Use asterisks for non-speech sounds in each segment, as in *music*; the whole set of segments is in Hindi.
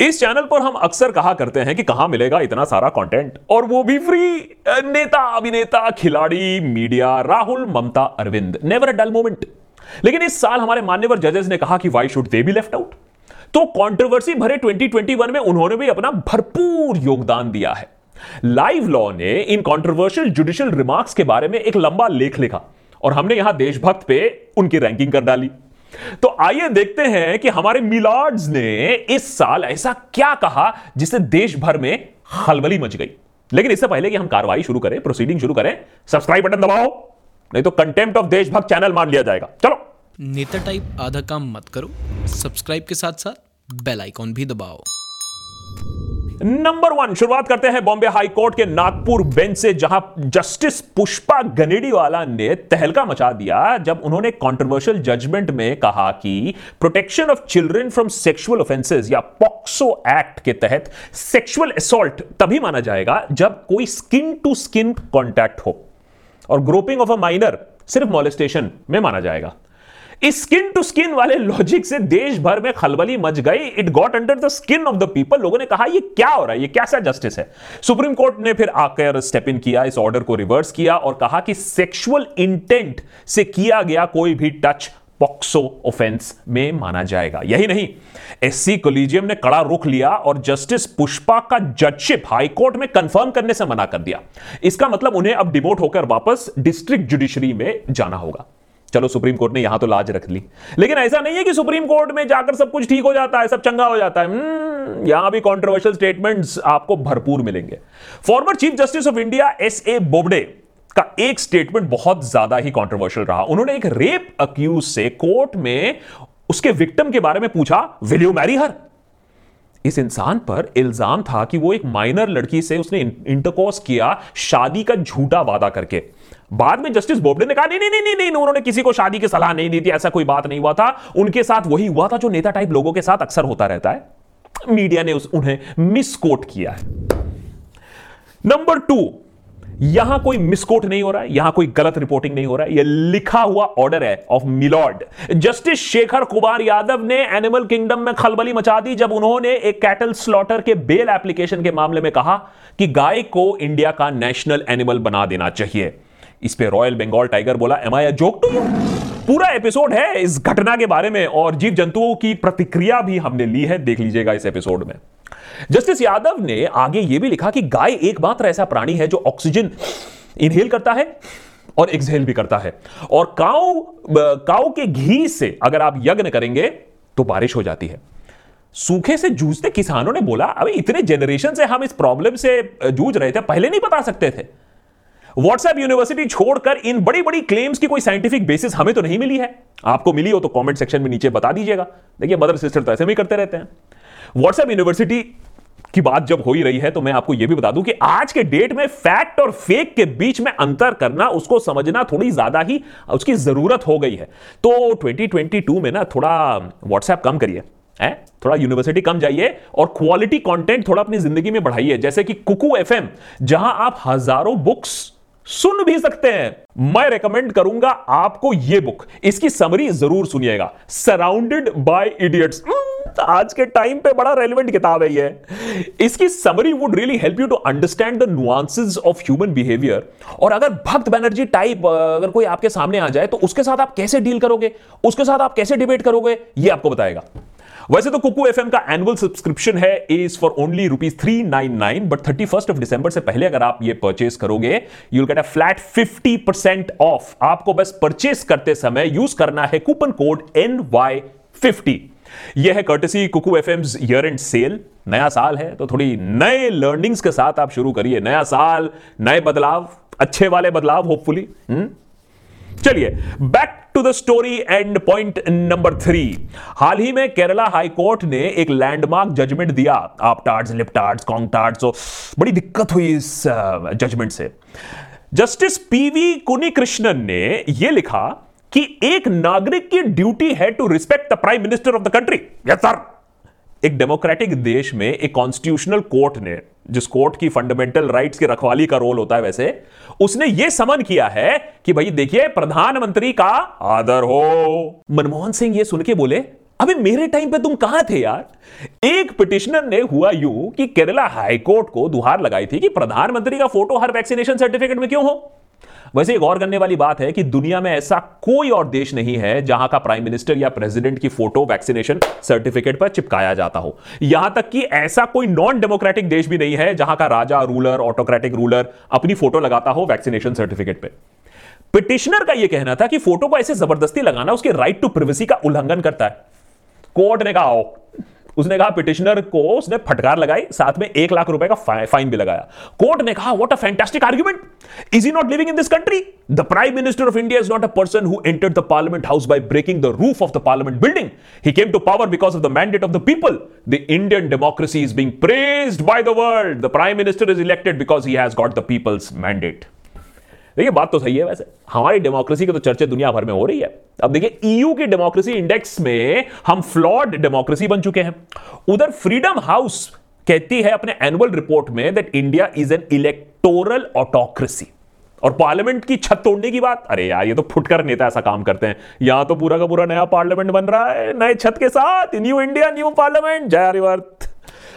इस चैनल पर हम अक्सर कहा करते हैं कि कहाँ मिलेगा इतना सारा कंटेंट और वो भी फ्री नेता, अभिनेता, खिलाड़ी media Rahul, Mamata, Arvind. Never a dull moment लेकिन इस साल हमारे मान्यवर जजेस ने कहा कि why should they be left out तो कंट्रोवर्सी भरे 2021 में उन्होंने भी अपना भरपूर योगदान दिया है। लाइव लॉ ने इन कंट्रोवर्शियल जुडिशियल रिमार्क्स के बारे में एक लंबा लेख लिखा। और हमने यहाँ देशभक्त पे उनकी रैंकिंग कर डाली। तो आइए देखते हैं कि हमारे मिलार्ड्स ने इस साल ऐसा क्या कहा जिससे देश भर में खलबली मच गई। लेकिन इससे पहले कि हम कार्रवाई शुरू करें प्रोसीडिंग शुरू करें सब्सक्राइब बटन दबाओ, नहीं तो कंटेम्प्ट ऑफ़ देशभक्त चैनल मान लिया जाएगा। चलो। नेता टाइप आधा काम मत करो सब्सक्राइब के साथ साथ बेल आइकॉन भी दबाओ। नंबर वन, शुरुआत करते हैं बॉम्बे हाई कोर्ट के नागपुर बेंच से, जहाँ जस्टिस पुष्पा गनेडीवाला ने तहलका मचा दिया, जब उन्होंने कंट्रोवर्शियल जजमेंट में कहा कि protection of children from sexual offences या पॉक्सो एक्ट के तहत सेक्सुअल असोल्ट तभी माना जाएगा, जब कोई स्किन टू स्किन कॉन्टैक्ट हो। और ग्रोपिंग ऑफ़ अ माइनर सिर्फ़ मॉलेस्टेशन में माना जाएगा। स्किन टू स्किन वाले लॉजिक से देश भर में खलबली मच गई। It got under the skin of the people लोगों ने कहा, ये क्या हो रहा है? ये कैसा जस्टिस है? सुप्रीम कोर्ट ने फिर आकर स्टेप इन किया, इस ऑर्डर को रिवर्स किया और कहा कि सेक्सुअल इंटेंट से किया गया कोई भी टच पॉक्सो ऑफेंस में माना जाएगा। यही नहीं एससी कोलिजियम ने कड़ा रुख लिया और जस्टिस पुष्पा का जजशिप हाईकोर्ट में कंफर्म करने से मना कर दिया। इसका मतलब उन्हें अब डिमोट होकर वापस डिस्ट्रिक्ट जुडिशरी में जाना होगा। चलो सुप्रीम कोर्ट ने यहाँ तो लाज रख ली। लेकिन ऐसा नहीं है कि सुप्रीम कोर्ट में जाकर सब कुछ ठीक हो जाता है सब चंगा हो जाता है। हम्म, यहाँ भी कॉन्ट्रोवर्शियल स्टेटमेंट्स आपको भरपूर मिलेंगे। Former chief justice of India S A Bobde का एक स्टेटमेंट बहुत ज़्यादा ही कॉन्ट्रोवर्शियल रहा। उन्होंने एक रेप अक्यूज से कोर्ट में उसके विक्टिम के बारे में पूछा विल यू मैरी हर इस इंसान पर इल्ज़ाम था कि वो एक माइनर लड़की से उसने इंटरकोर्स किया शादी का झूठा वादा करके। बाद में जस्टिस बोबडे ने कहा, नहीं नहीं नहीं नहीं उन्होंने किसी को शादी की सलाह नहीं दी थी, ऐसा कोई बात नहीं हुआ था। उनके साथ वही हुआ था जो नेता टाइप लोगों के साथ अक्सर होता रहता है। मीडिया ने उस, उन्हें मिसकोट किया है। नंबर टू, यहाँ कोई मिसकोट नहीं हो रहा है, यहाँ कोई गलत रिपोर्टिंग नहीं हो रहा है। यह लिखा हुआ ऑर्डर है of milord justice Shekhar Kumar Yadav ने एनिमल किंगडम में खलबली मचा दी जब उन्होंने एक कैटल स्लॉटर के बेल एप्लीकेशन के मामले में कहा कि गाय को इंडिया का नेशनल एनिमल बना देना चाहिए। इस पे रॉयल बंगाल टाइगर बोला am I joke to you पूरा एपिसोड है इस घटना के बारे में और जीव जंतुओं की प्रतिक्रिया भी हमने ली है। देख लीजिएगा इस एपिसोड में। जस्टिस यादव ने आगे यह भी लिखा कि गाय एकमात्र ऐसा प्राणी है जो ऑक्सीजन इनहेल करता है और एक्सहेल भी करता है। और काउ काउ के घी से अगर आप यज्ञ करेंगे तो बारिश हो जाती है। सूखे से जूझते किसानों ने बोला अभी इतने जनरेशन से हम इस प्रॉब्लम से जूझ रहे थे, पहले नहीं बता सकते थे। व्हाट्सएप यूनिवर्सिटी छोड़कर इन बड़ी बड़ी क्लेम्स की कोई साइंटिफिक बेसिस हमें तो नहीं मिली है। आपको मिली हो तो कमेंट सेक्शन में नीचे बता दीजिएगा। देखिए मदर सिस्टर तो ऐसे भी करते रहते हैं। व्हाट्सएप यूनिवर्सिटी की बात जब हो ही रही है तो मैं आपको यह भी बता दूँ कि आज के डेट में फैक्ट और फेक के बीच में अंतर करना, उसको समझना थोड़ी ज़्यादा ही उसकी ज़रूरत हो गई है। तो 2022 में ना थोड़ा व्हाट्सएप कम करिए, है? थोड़ा यूनिवर्सिटी कम जाइए और क्वालिटी कंटेंट थोड़ा अपनी ज़िंदगी में बढ़ाइए। जैसे कि कुकू एफएम जहाँ आप हज़ारों बुक्स सुन भी सकते हैं। मैं रेकमेंड करूँगा आपको यह बुक इसकी समरी ज़रूर सुनिएगा। सराउंडेड बाय इडियट्स आज के टाइम पे बड़ा रेलिवेंट किताब है ये। इसकी summary would really help you to understand the nuances of human behaviour और अगर भक्त बैनर्जी टाइप अगर कोई आपके सामने आ जाए तो उसके साथ आप कैसे डील करोगे? उसके साथ आप कैसे डिबेट करोगे? ये आपको बताएगा। वैसे तो कुकू एफ़ का एनुअल सब्सक्रिप्शन है is for only rupees three nine nine but thirty first of December से पहले अगर आप ये परचेस करोगे you'll get a flat fifty percent off आपको बस परचेस करते समय यूज़ करना है coupon code N Y fifty यह है courtesy Kuku F M year end sale नया साल है तो थोड़ी नए लर्निंग्स के साथ आप शुरू करिए. नया साल, नए बदलाव, अच्छे वाले बदलाव होपफुली चलिए back to the story and point number three हाल ही में केरला हाई कोर्ट ने एक लैंडमार्क जजमेंट दिया। आप टार्ड्स लिप टार्ड्स कॉन्ग टार्ड्स सो बड़ी दिक्कत हुई इस जजमेंट से। जस्टिस पीवी कुनी कृष्णन ने यह लिखा कि एक नागरिक की ड्यूटी है to respect the prime minister of the country yes sir एक डेमोक्रेटिक देश में एक कॉन्स्टिट्यूशनल कोर्ट ने, जिस कोर्ट की फंडामेंटल राइट्स की रखवाली का रोल होता है वैसे, उसने यह समन किया है कि भाई देखिए, प्रधानमंत्री का आदर हो। मनमोहन सिंह ये सुन के बोले, अबे मेरे टाइम पे तुम कहाँ थे यार? एक पिटिशनर ने हुआ यू कि केरला हाईकोर्ट को दुहार लगाई थी कि प्रधानमंत्री का फ़ोटो हर वैक्सीनेशन सर्टिफिकेट में क्यों हो? वैसे एक गौर करने वाली बात है कि दुनिया में ऐसा कोई और देश नहीं है जहाँ का प्राइम मिनिस्टर या प्रेसिडेंट की फ़ोटो वैक्सीनेशन सर्टिफिकेट पर चिपकाया जाता हो। यहाँ तक कि ऐसा कोई नॉन डेमोक्रेटिक देश भी नहीं है जहाँ का राजा रूलर ऑटोक्रेटिक रूलर अपनी फ़ोटो लगाता हो वैक्सीनेशन सर्टिफिकेट पर पिटिशनर का यह कहना था कि फ़ोटो को ऐसे ज़बरदस्ती लगाना उसके राइट टू प्रिवेसी का उल्लंघन करता है। कोर्ट ने कहा उसने कहा पिटिशनर को उसने फटकार लगाई, साथ में एक लाख रुपए का फाइन भी लगाया. कोर्ट ने कहा what a fantastic argument is he not living in this country the prime minister of India is not a person who entered the parliament house by breaking the roof of the parliament building he came to power because of the mandate of the people the Indian democracy is being praised by the world the prime minister is elected because he has got the people's mandate देखिए, बात तो सही है वैसे। हमारी डेमोक्रेसी की तो चर्चा दुनिया भर में हो रही है। अब देखिए ईयू की डेमोक्रेसी इंडेक्स में हम फ्लॉड डेमोक्रेसी बन चुके हैं। उधर फ्रीडम हाउस कहती है अपने एनुअल रिपोर्ट में that India is an electoral autocracy और पार्लियामेंट की छत तोड़ने की बात, अरे यार, ये तो फुटकर नेता ऐसा काम करते हैं। यहाँ तो पूरा का पूरा नया पार्लियामेंट बन रहा है, नए छत के साथ न्यू इंडिया न्यू पार्लियामेंट जय हरिवर्थ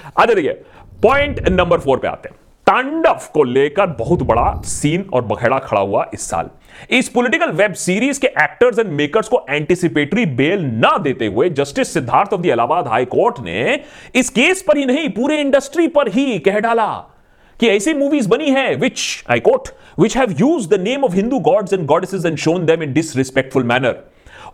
अच्छा देखिए पॉइंट नंबर फोर पे आते हैं। तांडव को लेकर बहुत बड़ा सीन और बखेड़ा खड़ा हुआ इस साल। इस पॉलिटिकल वेब सीरीज़ के एक्टर्स एंड मेकर्स को एंटीसिपेटरी बेल ना देते हुए justice Siddharth of the Allahabad high court ने इस केस पर ही नहीं, पूरे इंडस्ट्री पर ही कह डाला कि ऐसी मूवीज़ बनी है which I quote which have use the name of Hindu gods and goddesses and shown them in disrespectful manner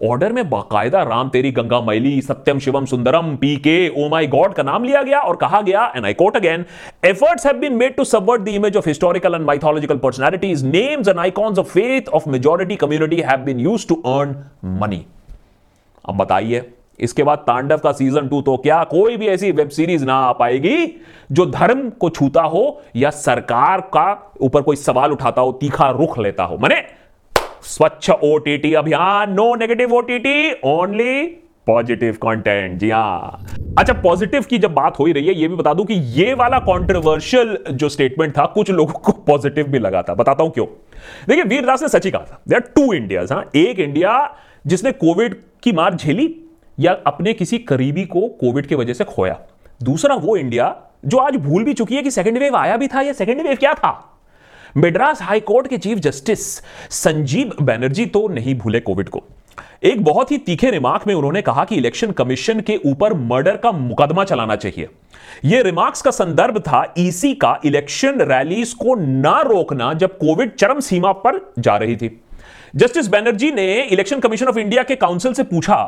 order में बाकायदा राम तेरी गंगा मैली, सत्यम शिवम सुंदरम पी के ओ माई गॉड का नाम लिया गया और कहा गया and I quote again efforts have been made to subvert the image of historical and mythological personalities names and icons of faith of majority community have been used to earn money अब बताइए, इसके बाद तांडव का सीज़न टू तो क्या कोई भी ऐसी वेब सीरीज़ ना आ पाएगी जो धर्म को छूता हो या सरकार का ऊपर कोई सवाल उठाता हो, तीखा रुख लेता हो? मैंने स्वच्छ ओटीटी अभियान no negative OTT only positive content जी हाँ। अच्छा पॉजिटिव की जब बात हो ही रही है, ये भी बता दूँ कि ये वाला कंट्रोवर्शियल जो स्टेटमेंट था, कुछ लोगों को पॉजिटिव भी लगा था। बताता हूँ क्यों। देखिए वीरदास ने सच ही कहा था। देर टू इंडिया हाँ। एक इंडिया जिसने कोविड की मार झेली या अपने किसी करीबी को कोविड की वजह से खोया। दूसरा वो इंडिया जो आज भूल भी चुकी है कि सेकेंड वेव आया भी था या सेकेंड वेव क्या था। मेड्रास हाई कोर्ट के चीफ जस्टिस संजीव बैनर्जी तो नहीं भूले कोविड को। एक बहुत ही तीखे रिमार्क में उन्होंने कहा कि इलेक्शन कमीशन के ऊपर मर्डर का मुकदमा चलाना चाहिए। यह रिमार्क्स का संदर्भ था ईसी का, इलेक्शन रैलीज को ना रोकना जब कोविड चरम सीमा पर जा रही थी। जस्टिस बैनर्जी ने इलेक्शन कमीशन ऑफ़ इंडिया के काउंसिल से पूछा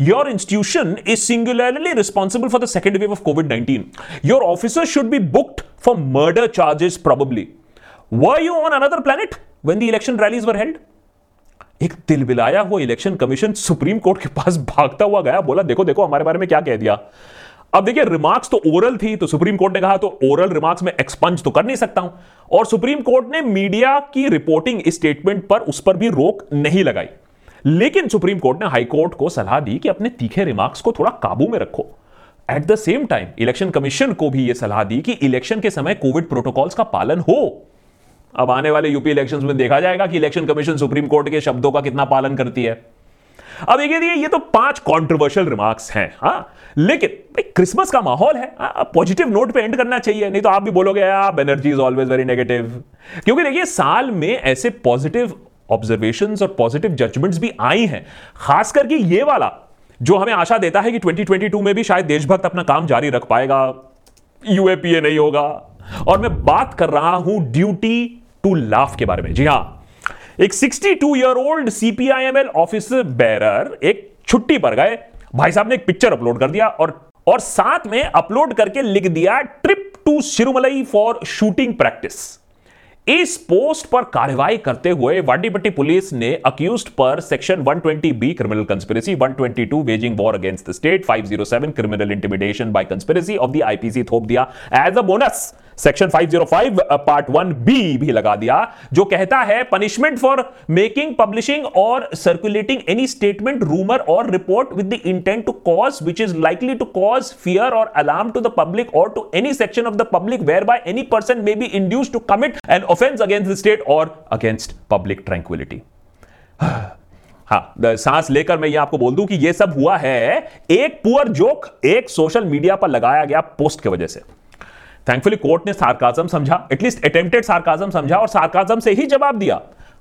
your institution is singularly responsible for the second wave of Covid 19 your officer should be booked for murder charges probably Were you on another planet when the election rallies were held? एक दिल बिलाया वो इलेक्शन कमीशन सुप्रीम कोर्ट के पास भागता हुआ गया, बोला, देखो देखो, हमारे बारे में क्या कह दिया? अब देखिए रिमार्क्स तो ओरल थी तो सुप्रीम कोर्ट ने कहा तो ओरल रिमार्क्स में एक्सपंज तो कर नहीं सकता हूँ। और सुप्रीम कोर्ट ने मीडिया की रिपोर्टिंग स्टेटमेंट पर उस पर भी रोक नहीं लगाई। लेकिन सुप्रीम कोर्ट ने हाई कोर्ट को सलाह दी कि अपने तीखे रिमार्क्स को थोड़ा काबू में रखो। At the same time election commission को भी यह सलाह दी कि इलेक्शन के समय कोविड प्रोटोकॉल्स का पालन हो। अब आने वाले यूपी इलेक्शंस में देखा जाएगा कि इलेक्शन कमीशन सुप्रीम कोर्ट के शब्दों का कितना पालन करती है। अब देखिए ये तो पाँच कॉन्ट्रोवर्शियल रिमार्क्स हैं हाँ। लेकिन क्रिसमस का माहौल है पॉजिटिव नोट पे एंड करना चाहिए, नहीं तो आप भी बोलोगे, यार energy is always very negative क्योंकि देखिए, साल में ऐसे पॉजिटिव ऑब्जर्वेशन और पॉजिटिव जजमेंट्स भी आई हैं। खास करके ये वाला, जो हमें आशा देता है कि 2022 में भी शायद देशभक्त अपना काम जारी रख पाएगा यूएपीए नहीं होगा। और मैं बात कर रहा हूँ ड्यूटी टू लाफ के बारे में। जी हाँ। एक 62 year old CPIML officer bearer एक छुट्टी पर गए। भाई साहब ने एक पिक्चर अपलोड कर दिया और और साथ में अपलोड करके लिख दिया trip to Sirumalai for shooting practice. इस पोस्ट पर कार्रवाई करते हुए वाडीपट्टी पुलिस ने अक्यूज पर section 120 B criminal conspiracy 122 waging war against the state 507 criminal intimidation by conspiracy of the IPC थोप दिया as a bonus. Section 505 part one B भी लगा दिया, जो कहता है पनिशमेंट फॉर मेकिंग पब्लिशिंग और सर्कुलेटिंग एनी स्टेटमेंट रूमर और report with the intent to cause which is likely to cause fear और अलार्म टू द पब्लिक और to any section of the public whereby any person may be induce to commit an offence against the state और अगेंस्ट पब्लिक ट्रैंक्विलिटी हाँ सांस लेकर मैं ये आपको बोल दूँ कि ये सब हुआ है, एक पुअर जोक एक सोशल मीडिया पर लगाया गया पोस्ट की वजह से। थैंकफुली कोर्ट ने सार्काजम समझा एटलीस्ट अटेम्प्टेड सार्काजम समझा और सार्काजम से ही जवाब दिया।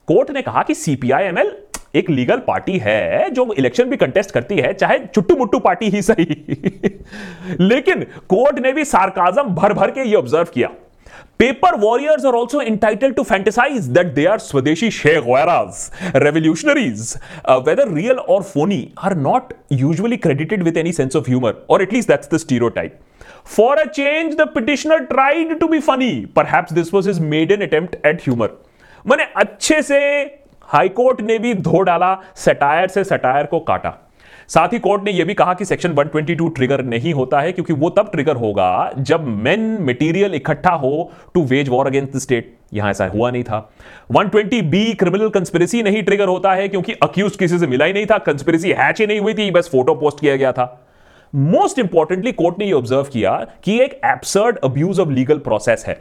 कोर्ट ने कहा कि सीपीआईएमएल एक लीगल पार्टी है जो इलेक्शन भी कंटेस्ट करती है, चाहे चुट्टू मुट्टू पार्टी ही सही। *laughs* लेकिन कोर्ट ने भी सार्काजम भर भर के ये ऑब्ज़र्व किया। Paper warriors are also entitled to fantasize that they are swadeshi शेरास revolutionaries whether real or phony are not usually credited with any sense of humour or at least that's the stereo For a change, the petitioner tried to be funny. Perhaps this was his maiden attempt at humor. मैंने अच्छे से हाईकोर्ट ने भी धो डाला सटायर से सटायर को काटा। साथ ही कोर्ट ने यह भी कहा कि सेक्शन 122 ट्रिगर नहीं होता है क्योंकि वो तब ट्रिगर होगा जब मेन मटेरियल इकट्ठा हो to wage war against the state यहाँ ऐसा हुआ नहीं था। 120 बी क्रिमिनल कंस्पिरेसी नहीं ट्रिगर होता है क्योंकि अक्यूज किसी से मिला ही नहीं था। कंस्पिरेसी हैच ही नहीं हुई थी बस फ़ोटो पोस्ट किया गया था। मोस्ट इंपॉर्टेंटली कोर्ट ने यह ऑब्ज़र्व किया कि एक absurd abuse of legal process है।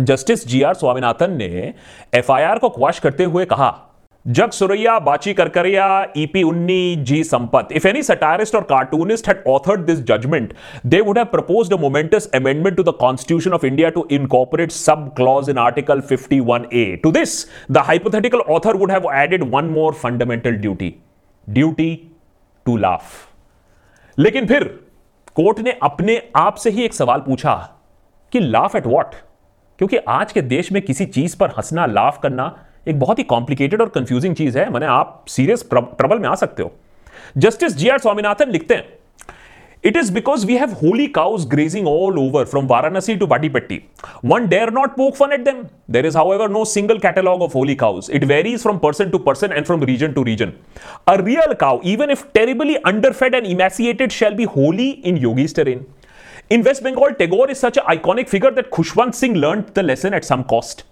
जस्टिस जी आर स्वामीनाथन ने एफआईआर को क्वाश करते हुए कहा, Jug Suraiya, Bachi Karkaria EP Unni G Sampath. If any satirist और cartoonist had authored this judgment they would have proposed a momentous amendment to the constitution of India to incorporate sub clause in article 51A to this the hypothetical author would have added one more fundamental duty duty to laugh लेकिन फिर कोर्ट ने अपने आप से ही एक सवाल पूछा कि लाफ एट वॉट क्योंकि आज के देश में किसी चीज़ पर हंसना लाफ करना एक बहुत ही कॉम्प्लिकेटेड और कंफ्यूजिंग चीज़ है। मैंने आप सीरियस ट्रबल में आ सकते हो। जस्टिस जी आर स्वामीनाथन लिखते हैं It is because we have holy cows grazing all over from Varanasi to Badipatti. One dare not poke fun at them. There is, however, no single catalogue of holy cows. It varies from person to person and from region to region. A real cow, even if terribly underfed and emaciated, shall be holy in Yogi's terrain. In West Bengal, Tagore is such an iconic figure that Khushwant Singh learnt the lesson at some cost.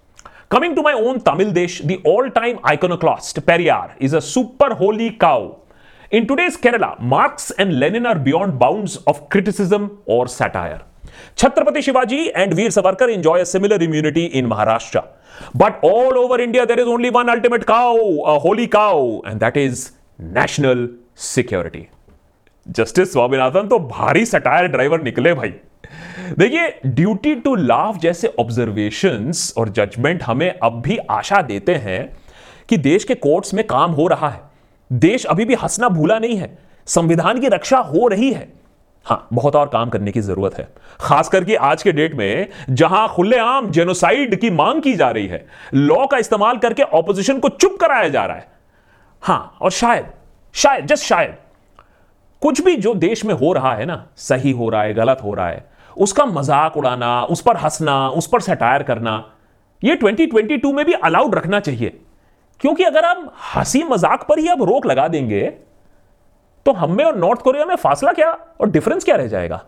Coming to my own Tamil Desh, the all time iconoclast Periyar is a super holy cow. In today's Kerala, Marx and Lenin are beyond bounds of criticism or satire. Chhatrapati Shivaji and Veer Savarkar enjoy a similar immunity in Maharashtra. But all over India, there is only one ultimate cow, a holy cow, and that is national security. Justice Swaminathan तो भारी सटायर ड्राइवर निकले भाई देखिए ड्यूटी टू लाफ जैसे ऑब्जर्वेशंस और जजमेंट हमें अब भी आशा देते हैं कि देश के कोर्ट्स में काम हो रहा है देश अभी भी हंसना भूला नहीं है, संविधान की रक्षा हो रही है। हाँ, बहुत और काम करने की ज़रूरत है। खास करके आज के डेट में जहाँ खुलेआम जेनोसाइड की मांग की जा रही है लॉ का इस्तेमाल करके ऑपोजिशन को चुप कराया जा रहा है। हाँ, और शायद शायद जस्ट शायद, कुछ भी जो देश में हो रहा है ना, सही हो रहा है, गलत हो रहा है, उसका मज़ाक उड़ाना, उस पर हंसना, उस पर सटायर करना, ये 2022 में भी अलाउड रखना चाहिए। क्योंकि अगर हम हँसी मज़ाक पर ही अब रोक लगा देंगे तो हम में और नॉर्थ कोरिया में फासला क्या और डिफरेंस क्या रह जाएगा?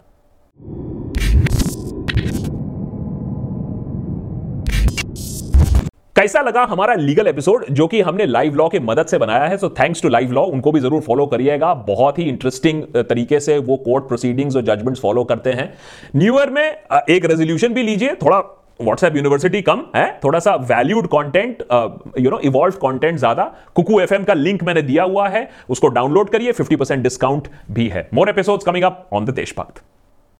कैसा लगा हमारा लीगल एपिसोड जो कि हमने लाइव लॉ के मदद से बनाया है? So thanks to Live Law उनको भी ज़रूर फॉलो करिएगा। बहुत ही इंटरेस्टिंग तरीके से वो कोर्ट प्रोसीडिंग्स और जजमेंट्स फॉलो करते हैं। न्यू ईयर में एक रेजोल्यूशन भी लीजिए, थोड़ा व्हाट्सएप यूनिवर्सिटी कम है, थोड़ा सा valued content you know evolve content ज़्यादा। कुकू एफएम का लिंक मैंने दिया हुआ है, उसको डाउनलोड करिए 50% डिस्काउंट भी है। More episodes coming up on the देशभक्त